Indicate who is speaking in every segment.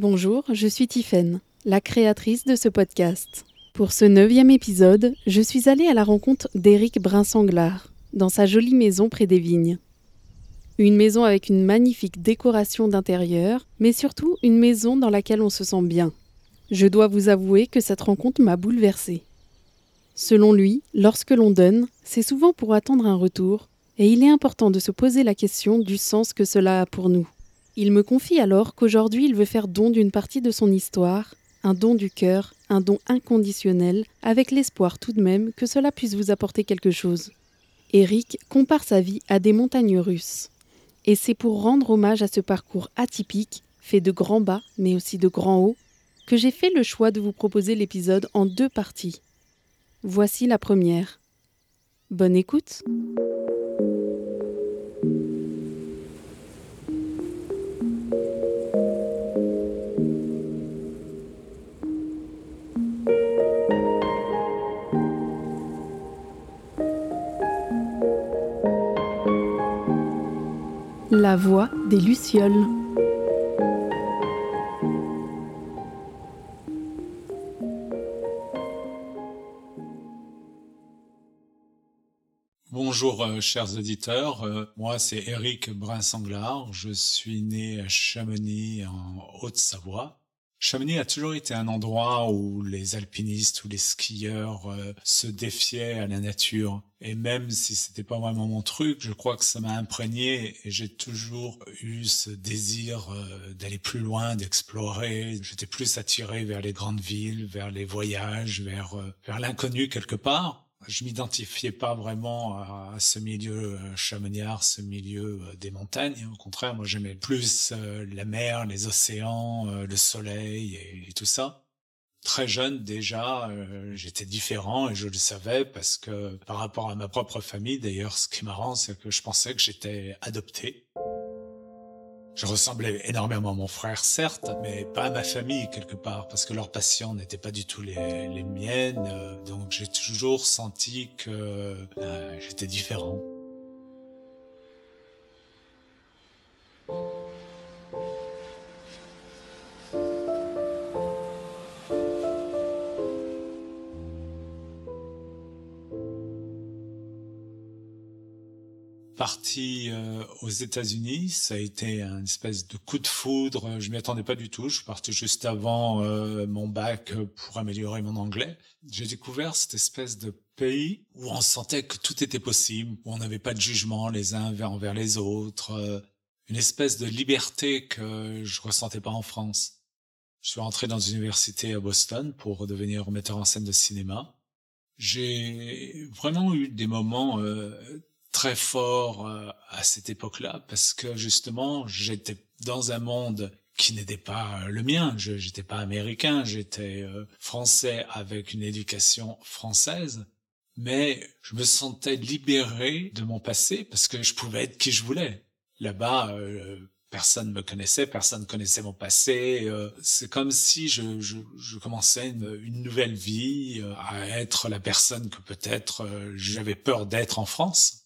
Speaker 1: Bonjour, je suis Tiffaine, la créatrice de ce podcast. Pour ce neuvième épisode, je suis allée à la rencontre d'Éric Brinsanglard, dans sa jolie maison près des vignes. Une maison avec une magnifique décoration d'intérieur, mais surtout une maison dans laquelle on se sent bien. Je dois vous avouer que cette rencontre m'a bouleversée. Selon lui, lorsque l'on donne, c'est souvent pour attendre un retour, et il est important de se poser la question du sens que cela a pour nous. Il me confie alors qu'aujourd'hui il veut faire don d'une partie de son histoire, un don du cœur, un don inconditionnel, avec l'espoir tout de même que cela puisse vous apporter quelque chose. Eric compare sa vie à des montagnes russes. Et c'est pour rendre hommage à ce parcours atypique, fait de grands bas mais aussi de grands hauts, que j'ai fait le choix de vous proposer l'épisode en deux parties. Voici la première. Bonne écoute. La voix des Lucioles.
Speaker 2: Bonjour euh, chers auditeurs, euh, moi c'est Eric Brinsanglard, je suis né à Chamonix en Haute-Savoie Chamonix a toujours été un endroit où les alpinistes ou les skieurs euh, se défiaient à la nature. Et même si c'était pas vraiment mon truc, je crois que ça m'a imprégné et j'ai toujours eu ce désir euh, d'aller plus loin, d'explorer. J'étais plus attiré vers les grandes villes, vers les voyages, vers, euh, vers l'inconnu quelque part je m'identifiais pas vraiment à, ce milieu euh, chamoniard, ce milieu euh, des montagnes. Au contraire, moi j'aimais plus euh, la mer, les océans, le soleil et, tout ça. Très jeune déjà, j'étais différent et je le savais parce que par rapport à ma propre famille, d'ailleurs, ce qui est marrant, c'est que je pensais que j'étais adopté. Je ressemblais énormément à mon frère, certes, mais pas à ma famille quelque part, parce que leurs passions n'étaient pas du tout les, les miennes. Donc j'ai toujours senti que euh, j'étais différent. Parti euh, aux États-Unis, ça a été un espèce de coup de foudre. Je m'y attendais pas du tout. Je suis parti juste avant euh, mon bac pour améliorer mon anglais. J'ai découvert cette espèce de pays où on sentait que tout était possible, où on n'avait pas de jugement les uns envers les autres, euh, une espèce de liberté que je ressentais pas en France. Je suis rentré dans une université à Boston pour devenir metteur en scène de cinéma. J'ai vraiment eu des moments très fort euh, à cette époque-là parce que justement j'étais dans un monde qui n'était pas le mien. Je n'étais pas américain, j'étais euh, français avec une éducation française, mais je me sentais libéré de mon passé parce que je pouvais être qui je voulais. Là-bas, euh, personne me connaissait, personne connaissait mon passé. c'est comme si je, je, je commençais une, nouvelle vie, à être la personne que peut-être j'avais peur d'être en France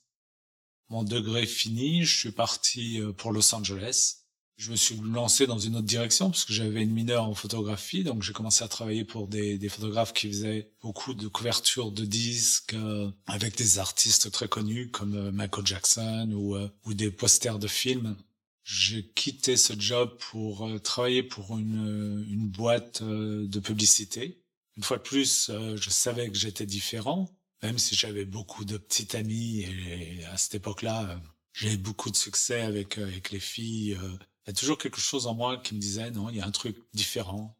Speaker 2: mon degré fini, je suis parti euh, pour Los Angeles. Je me suis lancé dans une autre direction parce que j'avais une mineure en photographie, donc j'ai commencé à travailler pour des, photographes qui faisaient beaucoup de couvertures de disques euh, avec des artistes très connus comme euh, Michael Jackson ou, des posters de films. J'ai quitté ce job pour travailler pour une boîte de publicité. Une fois de plus, je savais que j'étais différent, même si j'avais beaucoup de petits amis et à cette époque-là, euh, j'avais beaucoup de succès avec, euh, avec les filles. Euh, il y a toujours quelque chose en moi qui me disait non, il y a un truc différent.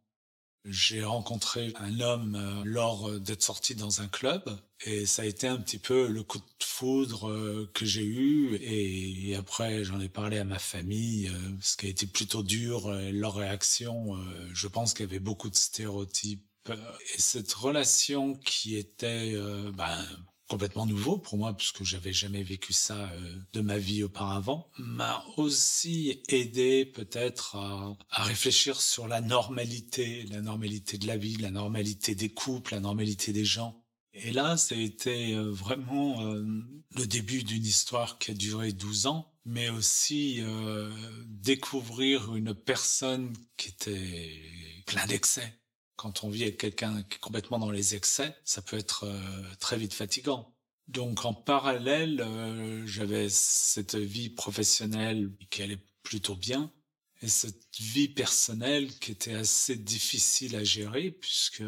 Speaker 2: J'ai rencontré un homme lors d'être sorti dans un club et ça a été un petit peu le coup de foudre que j'ai eu et après j'en ai parlé à ma famille, ce qui a été plutôt dur, leur réaction, je pense qu'il y avait beaucoup de stéréotypes et cette relation qui était euh, ben, complètement nouveau pour moi, puisque j'avais jamais vécu ça euh, de ma vie auparavant, m'a aussi aidé peut-être à, réfléchir sur la normalité, la normalité de la vie, la normalité des couples, la normalité des gens. Et là, ça a été euh, vraiment euh, le début d'une histoire qui a duré 12 ans, mais aussi euh, découvrir une personne qui était plein d'excès. Quand on vit avec quelqu'un qui est complètement dans les excès, ça peut être très vite fatigant. Donc en parallèle, j'avais cette vie professionnelle qui allait plutôt bien, et cette vie personnelle qui était assez difficile à gérer puisque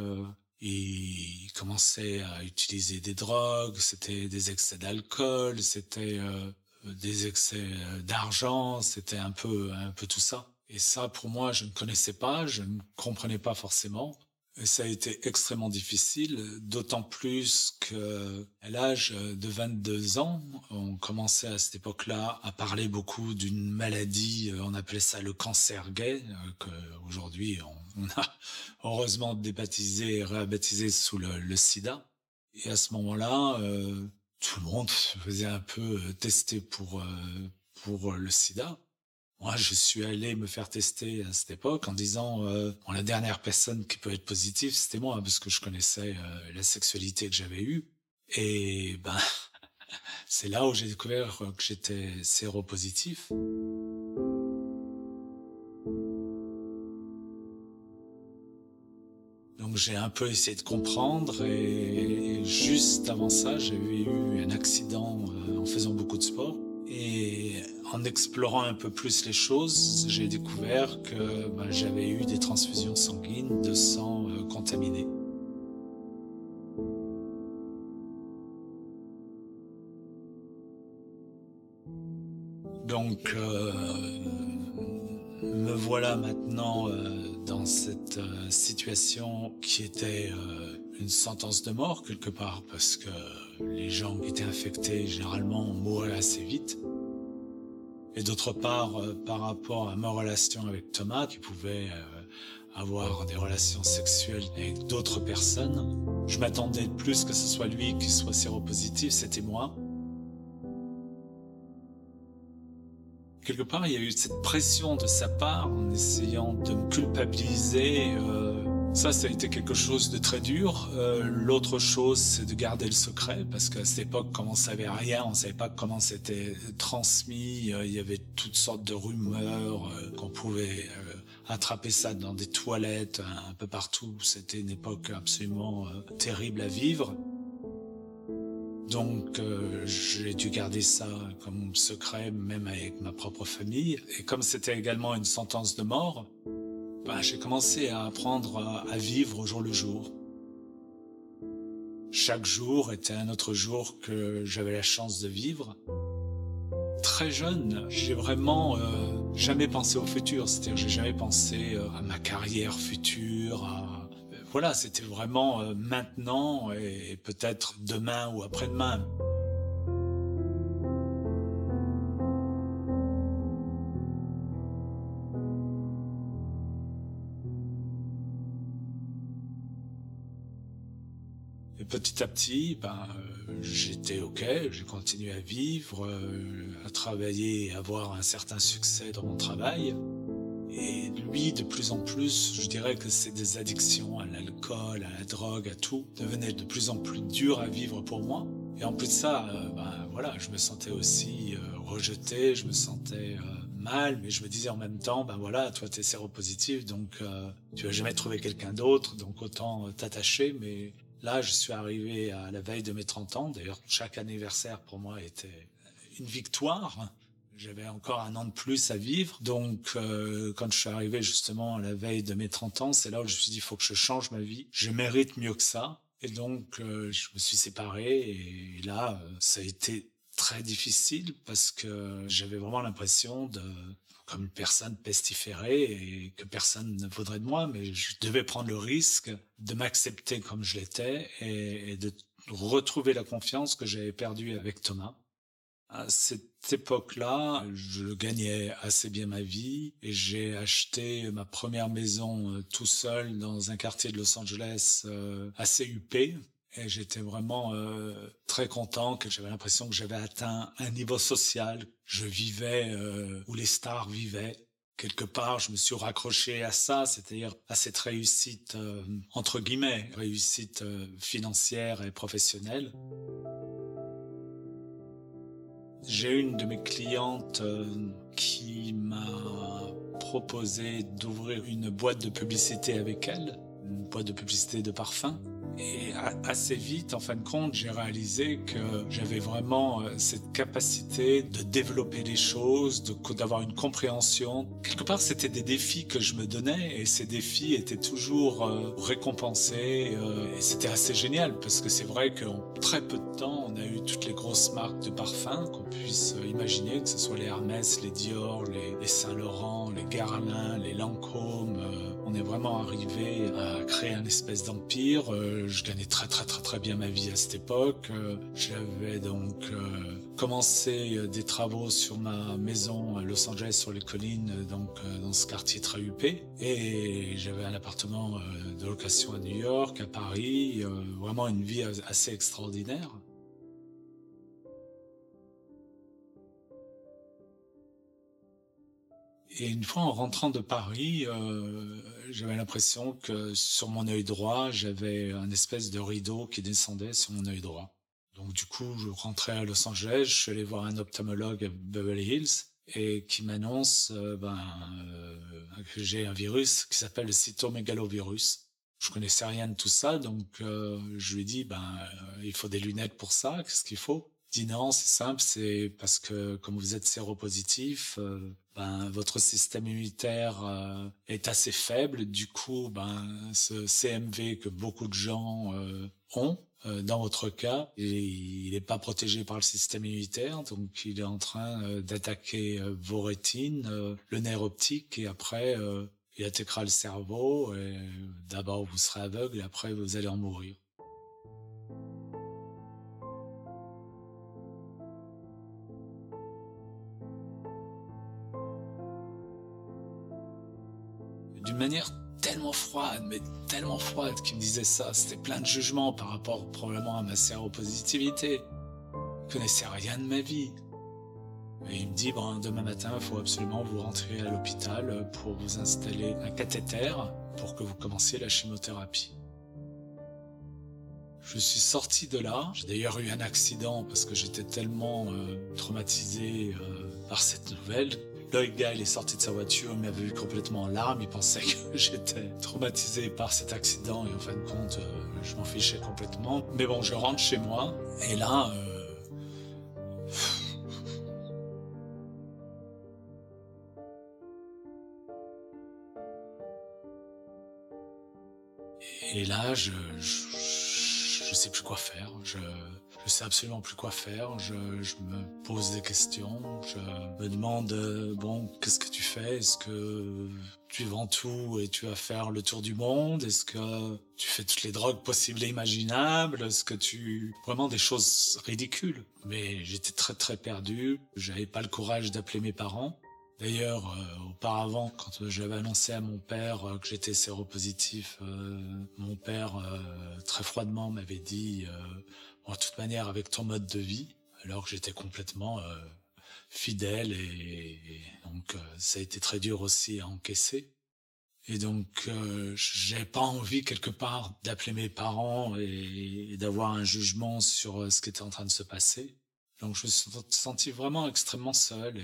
Speaker 2: il commençait à utiliser des drogues, c'était des excès d'alcool, c'était euh, des excès euh, d'argent, c'était un peu un peu tout ça. Et ça, pour moi, je ne connaissais pas, je ne comprenais pas forcément. Ça a été extrêmement difficile, d'autant plus que à l'âge de 22 ans, on commençait à cette époque-là à parler beaucoup d'une maladie, euh, on appelait ça le cancer gay, qu'aujourd'hui on on a heureusement débaptisé et rebaptisé sous le, sida. Et à ce moment-là, euh, tout le monde se faisait un peu euh, tester pour, euh, pour le sida. Moi, je suis allé me faire tester à cette époque en disant la dernière personne qui peut être positive, c'était moi, parce que je connaissais la sexualité que j'avais eue. Et ben, c'est là où j'ai découvert que j'étais séropositif. j'ai un peu essayé de comprendre et juste avant ça, j'ai eu un accident euh, en faisant beaucoup de sport. Et en explorant un peu plus les choses, j'ai découvert que bah, j'avais eu des transfusions sanguines de sang euh, contaminé. Donc, euh, me voilà maintenant dans cette euh, situation qui était euh, une sentence de mort quelque part parce que les gens qui étaient infectés généralement mouraient assez vite. Et d'autre part, euh, par rapport à ma relation avec Thomas, qui pouvait avoir des relations sexuelles avec d'autres personnes, je m'attendais plus que ce soit lui qui soit séropositif, c'était moi. quelque part, il y a eu cette pression de sa part en essayant de me culpabiliser. Euh, ça, ça a été quelque chose de très dur. Euh, l'autre chose, c'est de garder le secret, parce qu'à cette époque, comme on savait rien, on savait pas comment c'était transmis. Euh, il y avait toutes sortes de rumeurs qu'on pouvait attraper ça dans des toilettes un peu partout. C'était une époque absolument terrible à vivre. Donc euh, j'ai dû garder ça comme secret, même avec ma propre famille. Et comme c'était également une sentence de mort, ben, j'ai commencé à apprendre à, vivre au jour le jour. Chaque jour était un autre jour que j'avais la chance de vivre. Très jeune, j'ai vraiment euh, jamais pensé au futur, c'est-à-dire j'ai jamais pensé euh, à ma carrière future, à voilà, c'était vraiment euh, maintenant et peut-être demain ou après-demain. Petit à petit, ben, euh, j'étais OK, j'ai continué à vivre, euh, à travailler et avoir un certain succès dans mon travail. Et lui, de plus en plus, je dirais que c'est des addictions à l'alcool, à la drogue, à tout, devenaient de plus en plus dur à vivre pour moi. Et en plus de ça, euh, ben, voilà, je me sentais aussi rejeté, je me sentais mal, mais je me disais en même temps, ben voilà, toi t'es séropositif, donc tu vas jamais trouver quelqu'un d'autre, donc autant t'attacher. Mais là, je suis arrivé à la veille de mes 30 ans. D'ailleurs, chaque anniversaire pour moi était une victoire. J'avais encore un an de plus à vivre. Donc, euh, quand je suis arrivé justement à la veille de mes 30 ans, c'est là où je me suis dit, il faut que je change ma vie. Je mérite mieux que ça. Et donc, euh, je me suis séparé. Et là, euh, ça a été très difficile parce que j'avais vraiment l'impression de comme personne pestiférée et que personne ne voudrait de moi, mais je devais prendre le risque de m'accepter comme je l'étais et, et de retrouver la confiance que j'avais perdue avec Thomas. À cette époque-là, je gagnais assez bien ma vie et j'ai acheté ma première maison euh, tout seul dans un quartier de Los Angeles euh, assez huppé. Et j'étais vraiment euh, très content, que j'avais l'impression que j'avais atteint un niveau social. Je vivais où les stars vivaient. quelque part, je me suis raccroché à ça, c'est-à-dire à cette réussite, euh, entre guillemets, réussite euh, financière et professionnelle. J'ai une de mes clientes euh, qui m'a proposé d'ouvrir une boîte de publicité avec elle, une boîte de publicité de parfum. Et assez vite, en fin de compte, j'ai réalisé que j'avais vraiment euh, cette capacité de développer les choses, d'avoir une compréhension. Quelque part, c'était des défis que je me donnais et ces défis étaient toujours euh, récompensés euh, et c'était assez génial parce que c'est vrai qu'en très peu de temps, on a eu toutes les grosses marques de parfums qu'on puisse imaginer, que ce soit les Hermès, les Dior, les, Saint-Laurent, les Guerlain, les Lancôme. On est vraiment arrivé à créer un espèce d'empire je gagnais très très très très bien ma vie à cette époque. Euh, j'avais donc euh, commencé euh, des travaux sur ma maison à Los Angeles sur les collines, donc dans ce quartier très huppé. Et j'avais un appartement de location à New York, à Paris, vraiment une vie assez extraordinaire. Et une fois en rentrant de Paris, euh, j'avais l'impression que sur mon œil droit, j'avais un espèce de rideau qui descendait sur mon œil droit. Donc du coup, je rentrais à Los Angeles, je suis allé voir un ophtalmologue à Beverly Hills et qui m'annonce euh, ben, euh, que j'ai un virus qui s'appelle le cytomégalovirus. Je connaissais rien de tout ça, donc je lui dis ben il faut des lunettes pour ça, qu'est-ce qu'il faut? Dit non, c'est simple, c'est parce que comme vous êtes séropositif, euh, ben, votre système immunitaire euh, est assez faible. Du coup, ben, ce CMV que beaucoup de gens euh, ont, dans votre cas, il n'est pas protégé par le système immunitaire, donc il est en train d'attaquer vos rétines, le nerf optique, et après, il attaquera le cerveau. D'abord, vous serez aveugle, et après, vous allez en mourir. D'une manière tellement froide, mais tellement froide qu'il me disait ça. C'était plein de jugements par rapport probablement à ma séropositivité. Il connaissait rien de ma vie. Et il me dit, bon, demain matin, il faut absolument vous rentrer à l'hôpital pour vous installer un cathéter pour que vous commenciez la chimiothérapie. Je suis sorti de là. J'ai d'ailleurs eu un accident parce que j'étais tellement euh, traumatisé euh, par cette nouvelle le gars, il est sorti de sa voiture, il m'avait vu complètement en larmes, il pensait que j'étais traumatisé par cet accident. Et en fin de compte, euh, je m'en fichais complètement. Mais bon, je rentre chez moi. Et là, euh, Et là, je, je sais plus quoi faire. Je, je sais absolument plus quoi faire. Je, je me pose des questions. Je me demande euh, bon, qu'est-ce que tu fais? Est-ce que tu vends tout et tu vas faire le tour du monde? Est-ce que tu fais toutes les drogues possibles et imaginables? Est-ce que tu vraiment des choses ridicules? Mais j'étais très très perdu. J'avais pas le courage d'appeler mes parents. D'ailleurs, euh, auparavant, quand j'avais annoncé à mon père euh, que j'étais séropositif, mon père très froidement m'avait dit en toute manière avec ton mode de vie, alors que j'étais complètement euh, fidèle et, donc euh, ça a été très dur aussi à encaisser. Et donc euh, j'ai pas envie quelque part d'appeler mes parents et, d'avoir un jugement sur euh, ce qui était en train de se passer. Donc je me suis senti vraiment extrêmement seul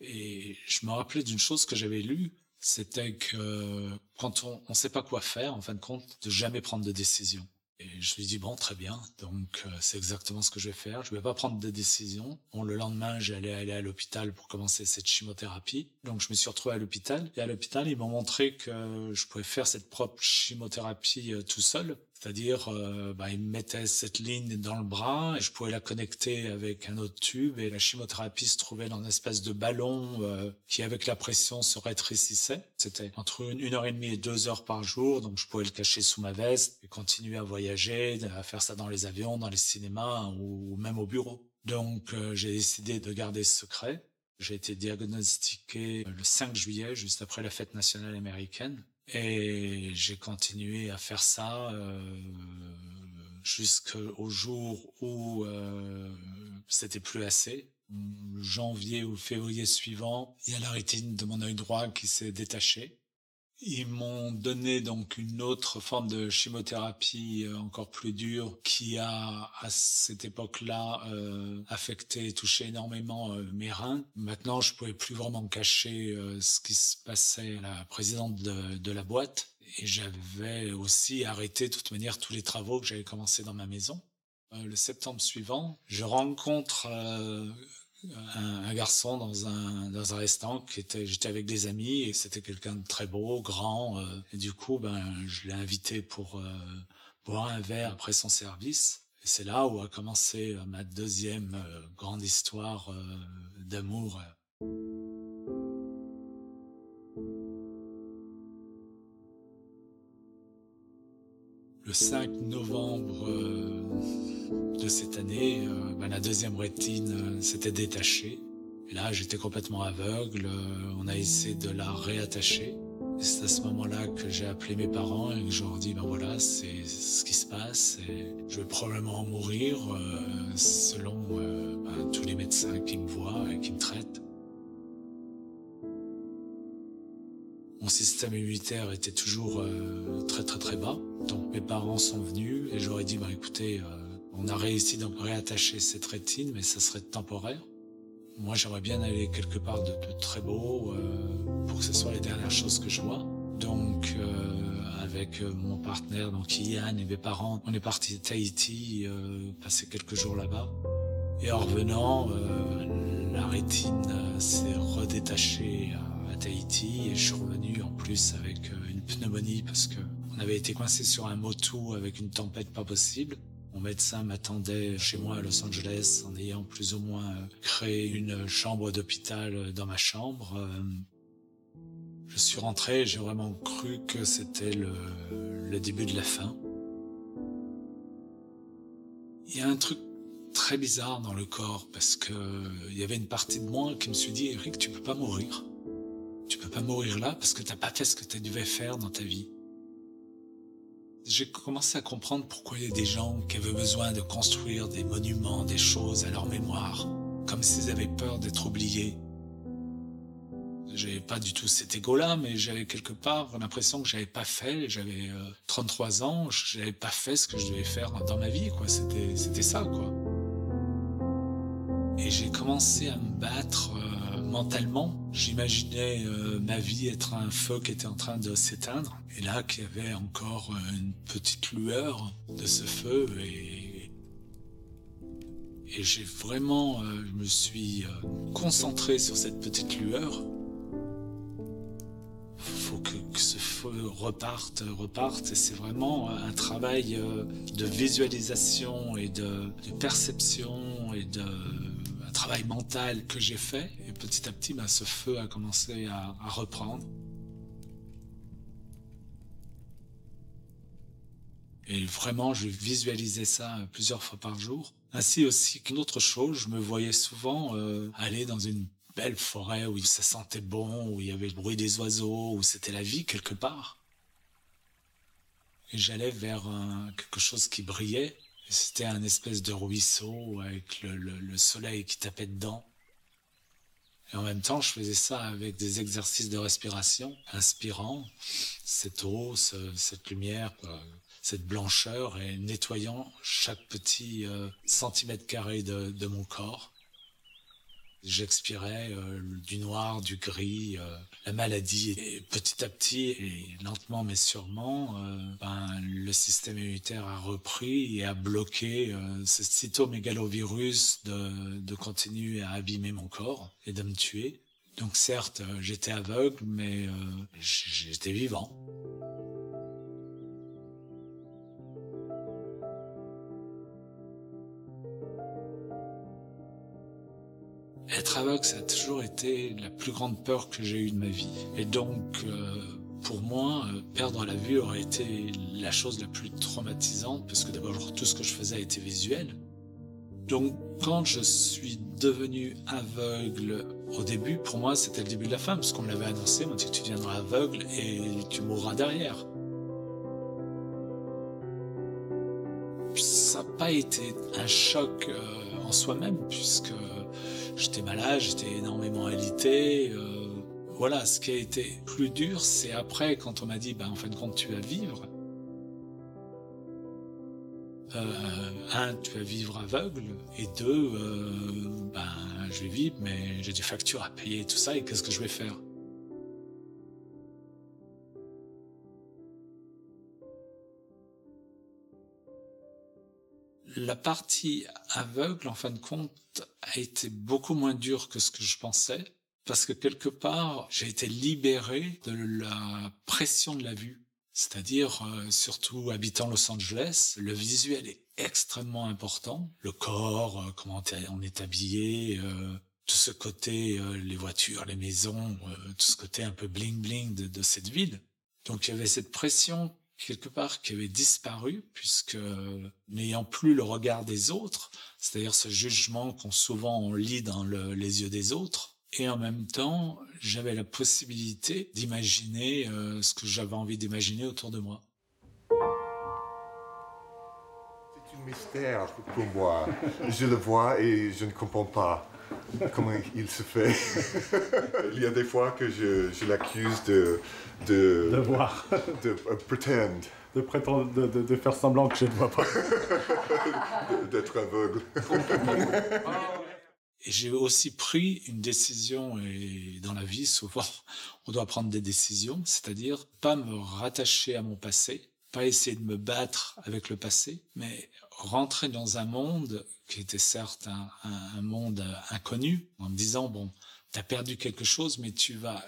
Speaker 2: et, je me rappelais d'une chose que j'avais lue, c'était que quand on ne sait pas quoi faire, en fin de compte, de jamais prendre de décision. Et je lui dis bon très bien, donc euh, c'est exactement ce que je vais faire. Je vais pas prendre de décision. Bon le lendemain j'allais aller à l'hôpital pour commencer cette chimiothérapie. Donc je me suis retrouvé à l'hôpital et à l'hôpital ils m'ont montré que je pouvais faire cette propre chimiothérapie euh, tout seul. C'est-à-dire, euh, bah, il me mettait cette ligne dans le bras et je pouvais la connecter avec un autre tube et la chimiothérapie se trouvait dans une espèce de ballon euh, qui, avec la pression, se rétrécissait. C'était entre une, heure et demie et deux heures par jour, donc je pouvais le cacher sous ma veste et continuer à voyager, à faire ça dans les avions, dans les cinémas ou, même au bureau. Donc euh, j'ai décidé de garder ce secret. J'ai été diagnostiqué le 5 juillet, juste après la fête nationale américaine. Et j'ai continué à faire ça euh, jusqu'au jour où euh, c'était plus assez. janvier ou février suivant, il y a la rétine de mon œil droit qui s'est détachée. Ils m'ont donné donc une autre forme de chimiothérapie euh, encore plus dure qui a à cette époque-là euh, affecté et touché énormément euh, mes reins. Maintenant, je pouvais plus vraiment cacher ce qui se passait à la présidente de, de la boîte et j'avais aussi arrêté de toute manière tous les travaux que j'avais commencé dans ma maison. le septembre suivant, je rencontre un, garçon dans un dans un restaurant qui était j'étais avec des amis et c'était quelqu'un de très beau grand euh, et du coup ben je l'ai invité pour euh, boire un verre après son service. Et c'est là où a commencé euh, ma deuxième grande histoire d'amour. Le 5 novembre de cette année, euh, ben, la deuxième rétine euh, s'était détachée. Là, j'étais complètement aveugle. Euh, on a essayé de la réattacher. C'est à ce moment-là que j'ai appelé mes parents et que je leur dit, ben voilà, c'est ce qui se passe. Je vais probablement mourir selon ben, tous les médecins qui me voient et qui me traitent. Mon système immunitaire était toujours très très très bas. Donc mes parents sont venus et j'aurais dit, ben écoutez, on a réussi donc à réattacher cette rétine, mais ça serait temporaire. Moi, j'aimerais bien aller quelque part de, très beau euh, pour que ce soit les dernières choses que je vois. Donc, euh, avec euh, mon partenaire, donc Yann et mes parents, on est parti à Tahiti, passer quelques jours là-bas. Et en revenant, la rétine s'est redétachée à, Tahiti et je suis revenu en plus avec une pneumonie parce que on avait été coincé sur un motu avec une tempête pas possible. Mon médecin m'attendait chez moi à Los Angeles en ayant plus ou moins euh, créé une chambre d'hôpital euh, dans ma chambre. Euh, je suis rentré, j'ai vraiment cru que c'était le, le début de la fin. Il y a un truc très bizarre dans le corps parce que il y avait une partie de moi qui me suis dit Eric, tu peux pas mourir. Tu peux pas mourir là parce que t'as pas fait ce que tu devais faire dans ta vie. J'ai commencé à comprendre pourquoi il y a des gens qui avaient besoin de construire des monuments, des choses à leur mémoire, comme s'ils avaient peur d'être oubliés. J'avais pas du tout cet égo-là, mais j'avais quelque part l'impression que j'avais pas fait, j'avais 33 euh, ans, j'avais pas fait ce que je devais faire dans ma vie, quoi. C'était, c'était ça, quoi. Et j'ai commencé à me battre euh, mentalement, j'imaginais euh, ma vie être un feu qui était en train de s'éteindre, et là qu'il y avait encore euh, une petite lueur de ce feu, et, et j'ai vraiment, euh, je me suis concentré sur cette petite lueur. Faut que, ce feu reparte, reparte, et c'est vraiment un travail de visualisation et de perception et de travail mental que j'ai fait. Et petit à petit, ben, ce feu a commencé à, reprendre. Et vraiment, je visualisais ça plusieurs fois par jour. Ainsi aussi qu'une autre chose, je me voyais souvent euh, aller dans une belle forêt où ça sentait bon, où il y avait le bruit des oiseaux, où c'était la vie quelque part. Et j'allais vers quelque chose qui brillait, c'était un espèce de ruisseau avec le, soleil qui tapait dedans. Et en même temps, je faisais ça avec des exercices de respiration, inspirant cette eau, cette lumière, cette blancheur, et nettoyant chaque petit euh, centimètre carré de mon corps. J'expirais euh, du noir, du gris, euh, la maladie. Et petit à petit, et lentement mais sûrement, euh, ben, le système immunitaire a repris et a bloqué ce cytomégalovirus de, de continuer à abîmer mon corps et de me tuer. Donc certes, j'étais aveugle, mais j'étais vivant. Aveugle, ça a toujours été la plus grande peur que j'ai eue de ma vie. Et donc, euh, pour moi, euh, perdre la vue aurait été la chose la plus traumatisante, parce que d'abord, tout ce que je faisais été visuel. Donc, quand je suis devenu aveugle au début, pour moi, c'était le début de la fin, parce qu'on me l'avait annoncé, on m'a dit tu deviendras aveugle et tu mourras derrière. Ça n'a pas été un choc euh, en soi-même, puisque j'étais malade, j'étais énormément alité. Euh, voilà, ce qui a été plus dur, c'est après quand on m'a dit, ben, en fin de compte, tu vas vivre. Euh, un, tu vas vivre aveugle, et deux, ben, je vais vivre, mais j'ai des factures à payer, tout ça, et qu'est-ce que je vais faire? La partie aveugle, en fin de compte, a été beaucoup moins dure que ce que je pensais, parce que quelque part, j'ai été libéré de la pression de la vue. C'est-à-dire, euh, surtout habitant Los Angeles, le visuel est extrêmement important. Le corps, euh, comment on est habillé, euh, tout ce côté, les voitures, les maisons, tout ce côté un peu bling-bling de, de cette ville. Donc il y avait cette pression quelque part qui avait disparu puisque n'ayant plus le regard des autres, c'est-à-dire ce jugement qu'on souvent on lit dans les yeux des autres, et en même temps j'avais la possibilité d'imaginer euh, ce que j'avais envie d'imaginer autour de moi.
Speaker 3: C'est un mystère pour moi. Je le vois et je ne comprends pas comment il se fait? il y a des fois que je, l'accuse de,
Speaker 4: de... De voir.
Speaker 3: De uh, pretend.
Speaker 4: De, prétendre, de, faire semblant que je ne vois pas.
Speaker 3: D'être aveugle.
Speaker 2: Et j'ai aussi pris une décision, et dans la vie, souvent, on doit prendre des décisions, c'est-à-dire pas me rattacher à mon passé, pas essayer de me battre avec le passé, mais rentrer dans un monde qui était certes un, monde inconnu, en me disant, bon, tu as perdu quelque chose, mais tu vas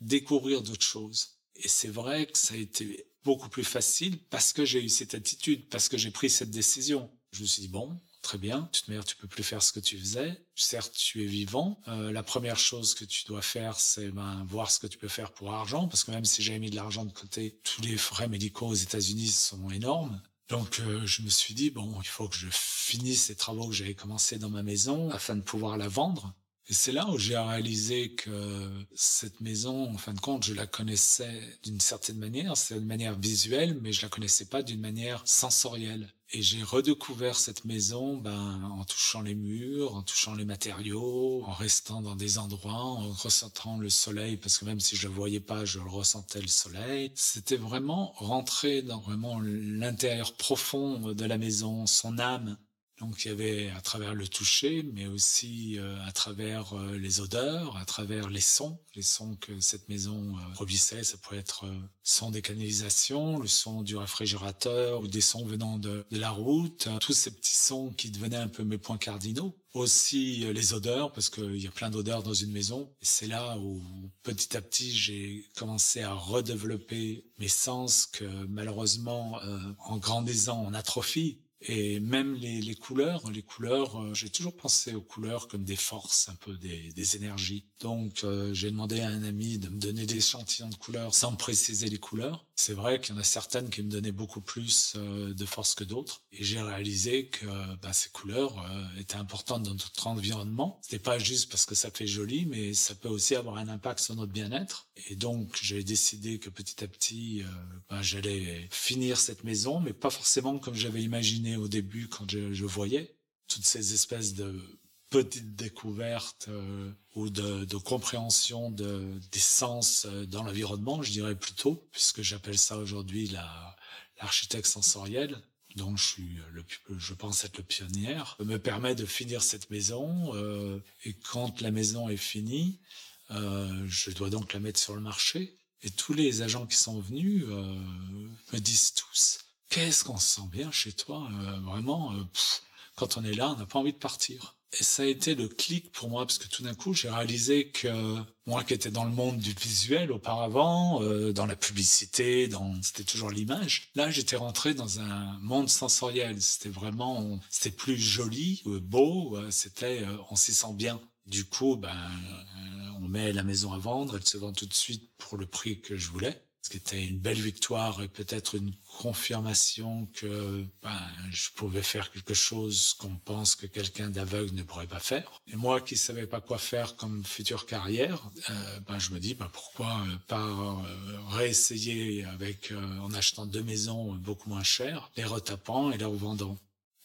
Speaker 2: découvrir d'autres choses. Et c'est vrai que ça a été beaucoup plus facile parce que j'ai eu cette attitude, parce que j'ai pris cette décision. Je me suis dit, bon, très bien, de toute tu peux plus faire ce que tu faisais. Certes, tu es vivant. Euh, la première chose que tu dois faire, c'est ben, voir ce que tu peux faire pour argent, parce que même si j'avais mis de l'argent de côté, tous les frais médicaux aux États-Unis sont énormes. Donc euh, je me suis dit, bon, il faut que je finisse ces travaux que j'avais commencé dans ma maison afin de pouvoir la vendre. Et c'est là où j'ai réalisé que cette maison, en fin de compte, je la connaissais d'une certaine manière, c'est une manière visuelle, mais je la connaissais pas d'une manière sensorielle. Et j'ai redécouvert cette maison ben, en touchant les murs, en touchant les matériaux, en restant dans des endroits, en ressentant le soleil, parce que même si je le voyais pas, je ressentais le soleil. C'était vraiment rentrer dans vraiment l'intérieur profond de la maison, son âme. Donc il y avait à travers le toucher, mais aussi euh, à travers euh, les odeurs, à travers les sons, les sons que cette maison euh, produisait. Ça pouvait être le son des canalisations, le son du réfrigérateur ou des sons venant de, la route, tous ces petits sons qui devenaient un peu mes points cardinaux. Aussi les odeurs, parce qu'il y a plein d'odeurs dans une maison. C'est là où petit à petit j'ai commencé à redévelopper mes sens que malheureusement en grandissant on atrophie et même les, les couleurs, les couleurs, euh, j'ai toujours pensé aux couleurs comme des forces, un peu des, des énergies. Donc euh, j'ai demandé à un ami de me donner des échantillons de couleurs sans préciser les couleurs. C'est vrai qu'il y en a certaines qui me donnaient beaucoup plus euh, de force que d'autres. Et j'ai réalisé que bah, ces couleurs étaient importantes dans notre environnement. C'était pas juste parce que ça fait joli, mais ça peut aussi avoir un impact sur notre bien-être. Et donc j'ai décidé que petit à petit, bah, j'allais finir cette maison, mais pas forcément comme j'avais imaginé au début quand je, voyais toutes ces espèces de petites découvertes euh, ou de, compréhension de, des sens euh, dans l'environnement, je dirais plutôt, puisque j'appelle ça aujourd'hui la, l'architecte sensoriel, dont je suis le, je pense être le pionnier, me permet de finir cette maison. Euh, et quand la maison est finie, je dois donc la mettre sur le marché. Et tous les agents qui sont venus me disent tous qu'est-ce qu'on se sent bien chez toi, euh, vraiment. Euh, quand on est là, on n'a pas envie de partir. Et ça a été le clic pour moi, parce que tout d'un coup, j'ai réalisé que moi qui étais dans le monde du visuel auparavant, euh, dans la publicité, dans c'était toujours l'image, là j'étais rentré dans un monde sensoriel. C'était vraiment, c'était plus joli, beau, c'était, on s'y sent bien. Du coup, ben, on met la maison à vendre, elle se vend tout de suite pour le prix que je voulais ce qui était une belle victoire et peut-être une confirmation que ben, je pouvais faire quelque chose qu'on pense que quelqu'un d'aveugle ne pourrait pas faire. Et moi qui savais pas quoi faire comme future carrière, euh, ben, je me dis ben, pourquoi euh, pas euh, réessayer avec en achetant deux maisons beaucoup moins chères, les retapant et les revendant.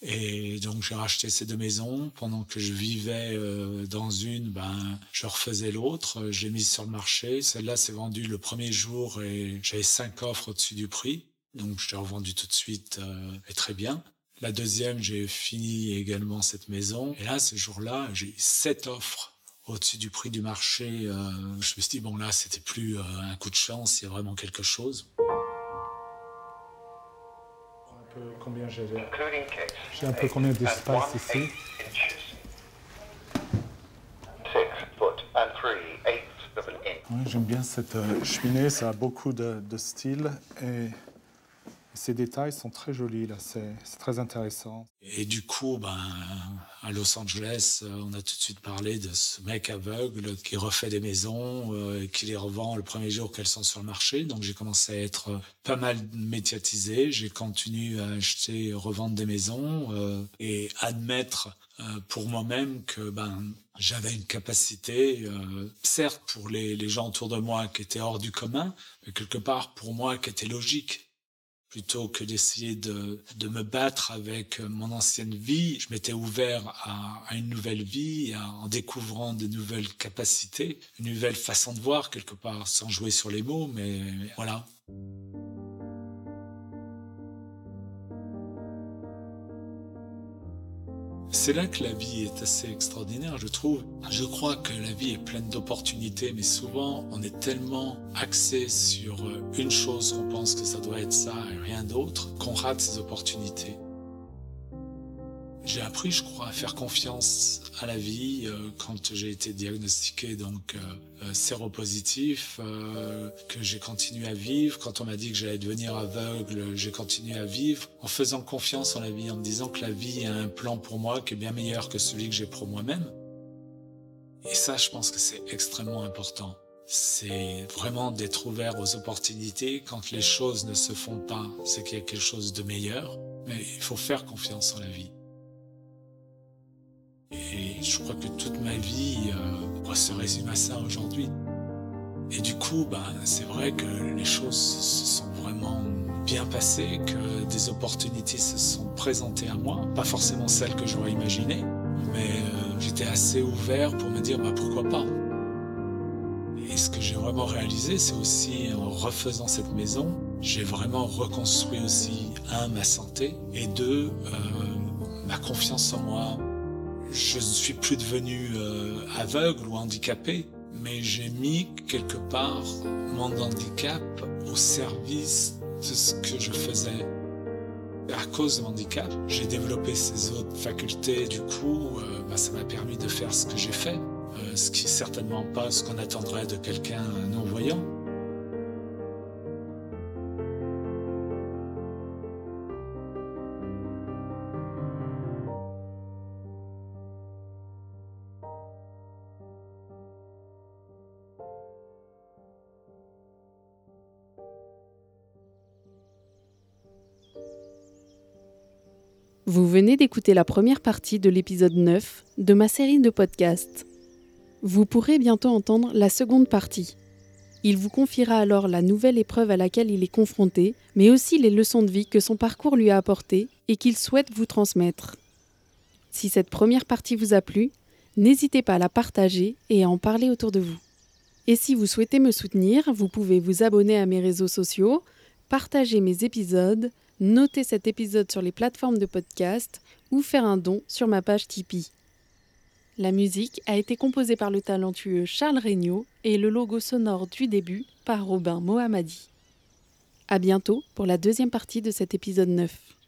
Speaker 2: Et donc j'ai racheté ces deux maisons. Pendant que je vivais euh, dans une, ben je refaisais l'autre. J'ai mis sur le marché. Celle-là s'est vendue le premier jour et j'avais cinq offres au-dessus du prix. Donc je l'ai revendue tout de suite euh, et très bien. La deuxième, j'ai fini également cette maison. Et là, ce jour-là, j'ai sept offres au-dessus du prix du marché. Euh, je me suis dit, bon là, c'était plus euh, un coup de chance, il y a vraiment quelque chose.
Speaker 4: Peu combien j'ai J'ai un peu combien d'espace ici. J'aime bien cette euh, cheminée, ça a beaucoup de, de style et ces détails sont très jolis, là, c'est très intéressant.
Speaker 2: Et du coup, ben, à Los Angeles, euh, on a tout de suite parlé de ce mec aveugle qui refait des maisons, euh, et qui les revend le premier jour qu'elles sont sur le marché. Donc j'ai commencé à être euh, pas mal médiatisé. J'ai continué à acheter, revendre des maisons et admettre pour moi-même que ben j'avais une capacité, certes pour les, les gens autour de moi qui étaient hors du commun, mais quelque part pour moi qui était logique plutôt que d'essayer de, de, me battre avec mon ancienne vie, je m'étais ouvert à, à, une nouvelle vie, en découvrant de nouvelles capacités, une nouvelle façon de voir quelque part, sans jouer sur les mots, mais voilà. C'est là que la vie est assez extraordinaire, je trouve. Je crois que la vie est pleine d'opportunités, mais souvent on est tellement axé sur euh, une chose qu'on pense que ça doit être ça et rien d'autre qu'on rate ces opportunités. J'ai appris, je crois, à faire confiance à la vie euh, quand j'ai été diagnostiqué donc euh, euh séropositif, euh, que j'ai continué à vivre. Quand on m'a dit que j'allais devenir aveugle, j'ai continué à vivre en faisant confiance en la vie, en me disant que la vie a un plan pour moi qui est bien meilleur que celui que j'ai pour moi-même. Et ça, je pense que c'est extrêmement important. C'est vraiment d'être ouvert aux opportunités quand les choses ne se font pas, c'est qu'il y a quelque chose de meilleur. Mais il faut faire confiance en la vie. Et je crois que toute ma vie euh, se résume à ça aujourd'hui. Et du coup, ben, c'est vrai que les choses se sont vraiment bien passées, que des opportunités se sont présentées à moi. Pas forcément celles que j'aurais imaginées, mais euh, j'étais assez ouvert pour me dire bah, pourquoi pas. Et ce que j'ai vraiment réalisé, c'est aussi en refaisant cette maison, j'ai vraiment reconstruit aussi, un, ma santé, et deux, euh, ma confiance en moi, je ne suis plus devenu euh, aveugle ou handicapé, mais j'ai mis quelque part mon handicap au service de ce que je faisais. À cause de mon handicap, j'ai développé ces autres facultés. Du coup, euh, bah, ça m'a permis de faire ce que j'ai fait, euh, ce qui est certainement pas ce qu'on attendrait de quelqu'un non-voyant.
Speaker 1: Vous venez d'écouter la première partie de l'épisode 9 de ma série de podcasts. Vous pourrez bientôt entendre la seconde partie. Il vous confiera alors la nouvelle épreuve à laquelle il est confronté, mais aussi les leçons de vie que son parcours lui a apportées et qu'il souhaite vous transmettre. Si cette première partie vous a plu, n'hésitez pas à la partager et à en parler autour de vous. Et si vous souhaitez me soutenir, vous pouvez vous abonner à mes réseaux sociaux, partager mes épisodes, noter cet épisode sur les plateformes de podcast ou faire un don sur ma page Tipeee. La musique a été composée par le talentueux Charles Regnault et le logo sonore du début par Robin Mohammadi. À bientôt pour la deuxième partie de cet épisode 9.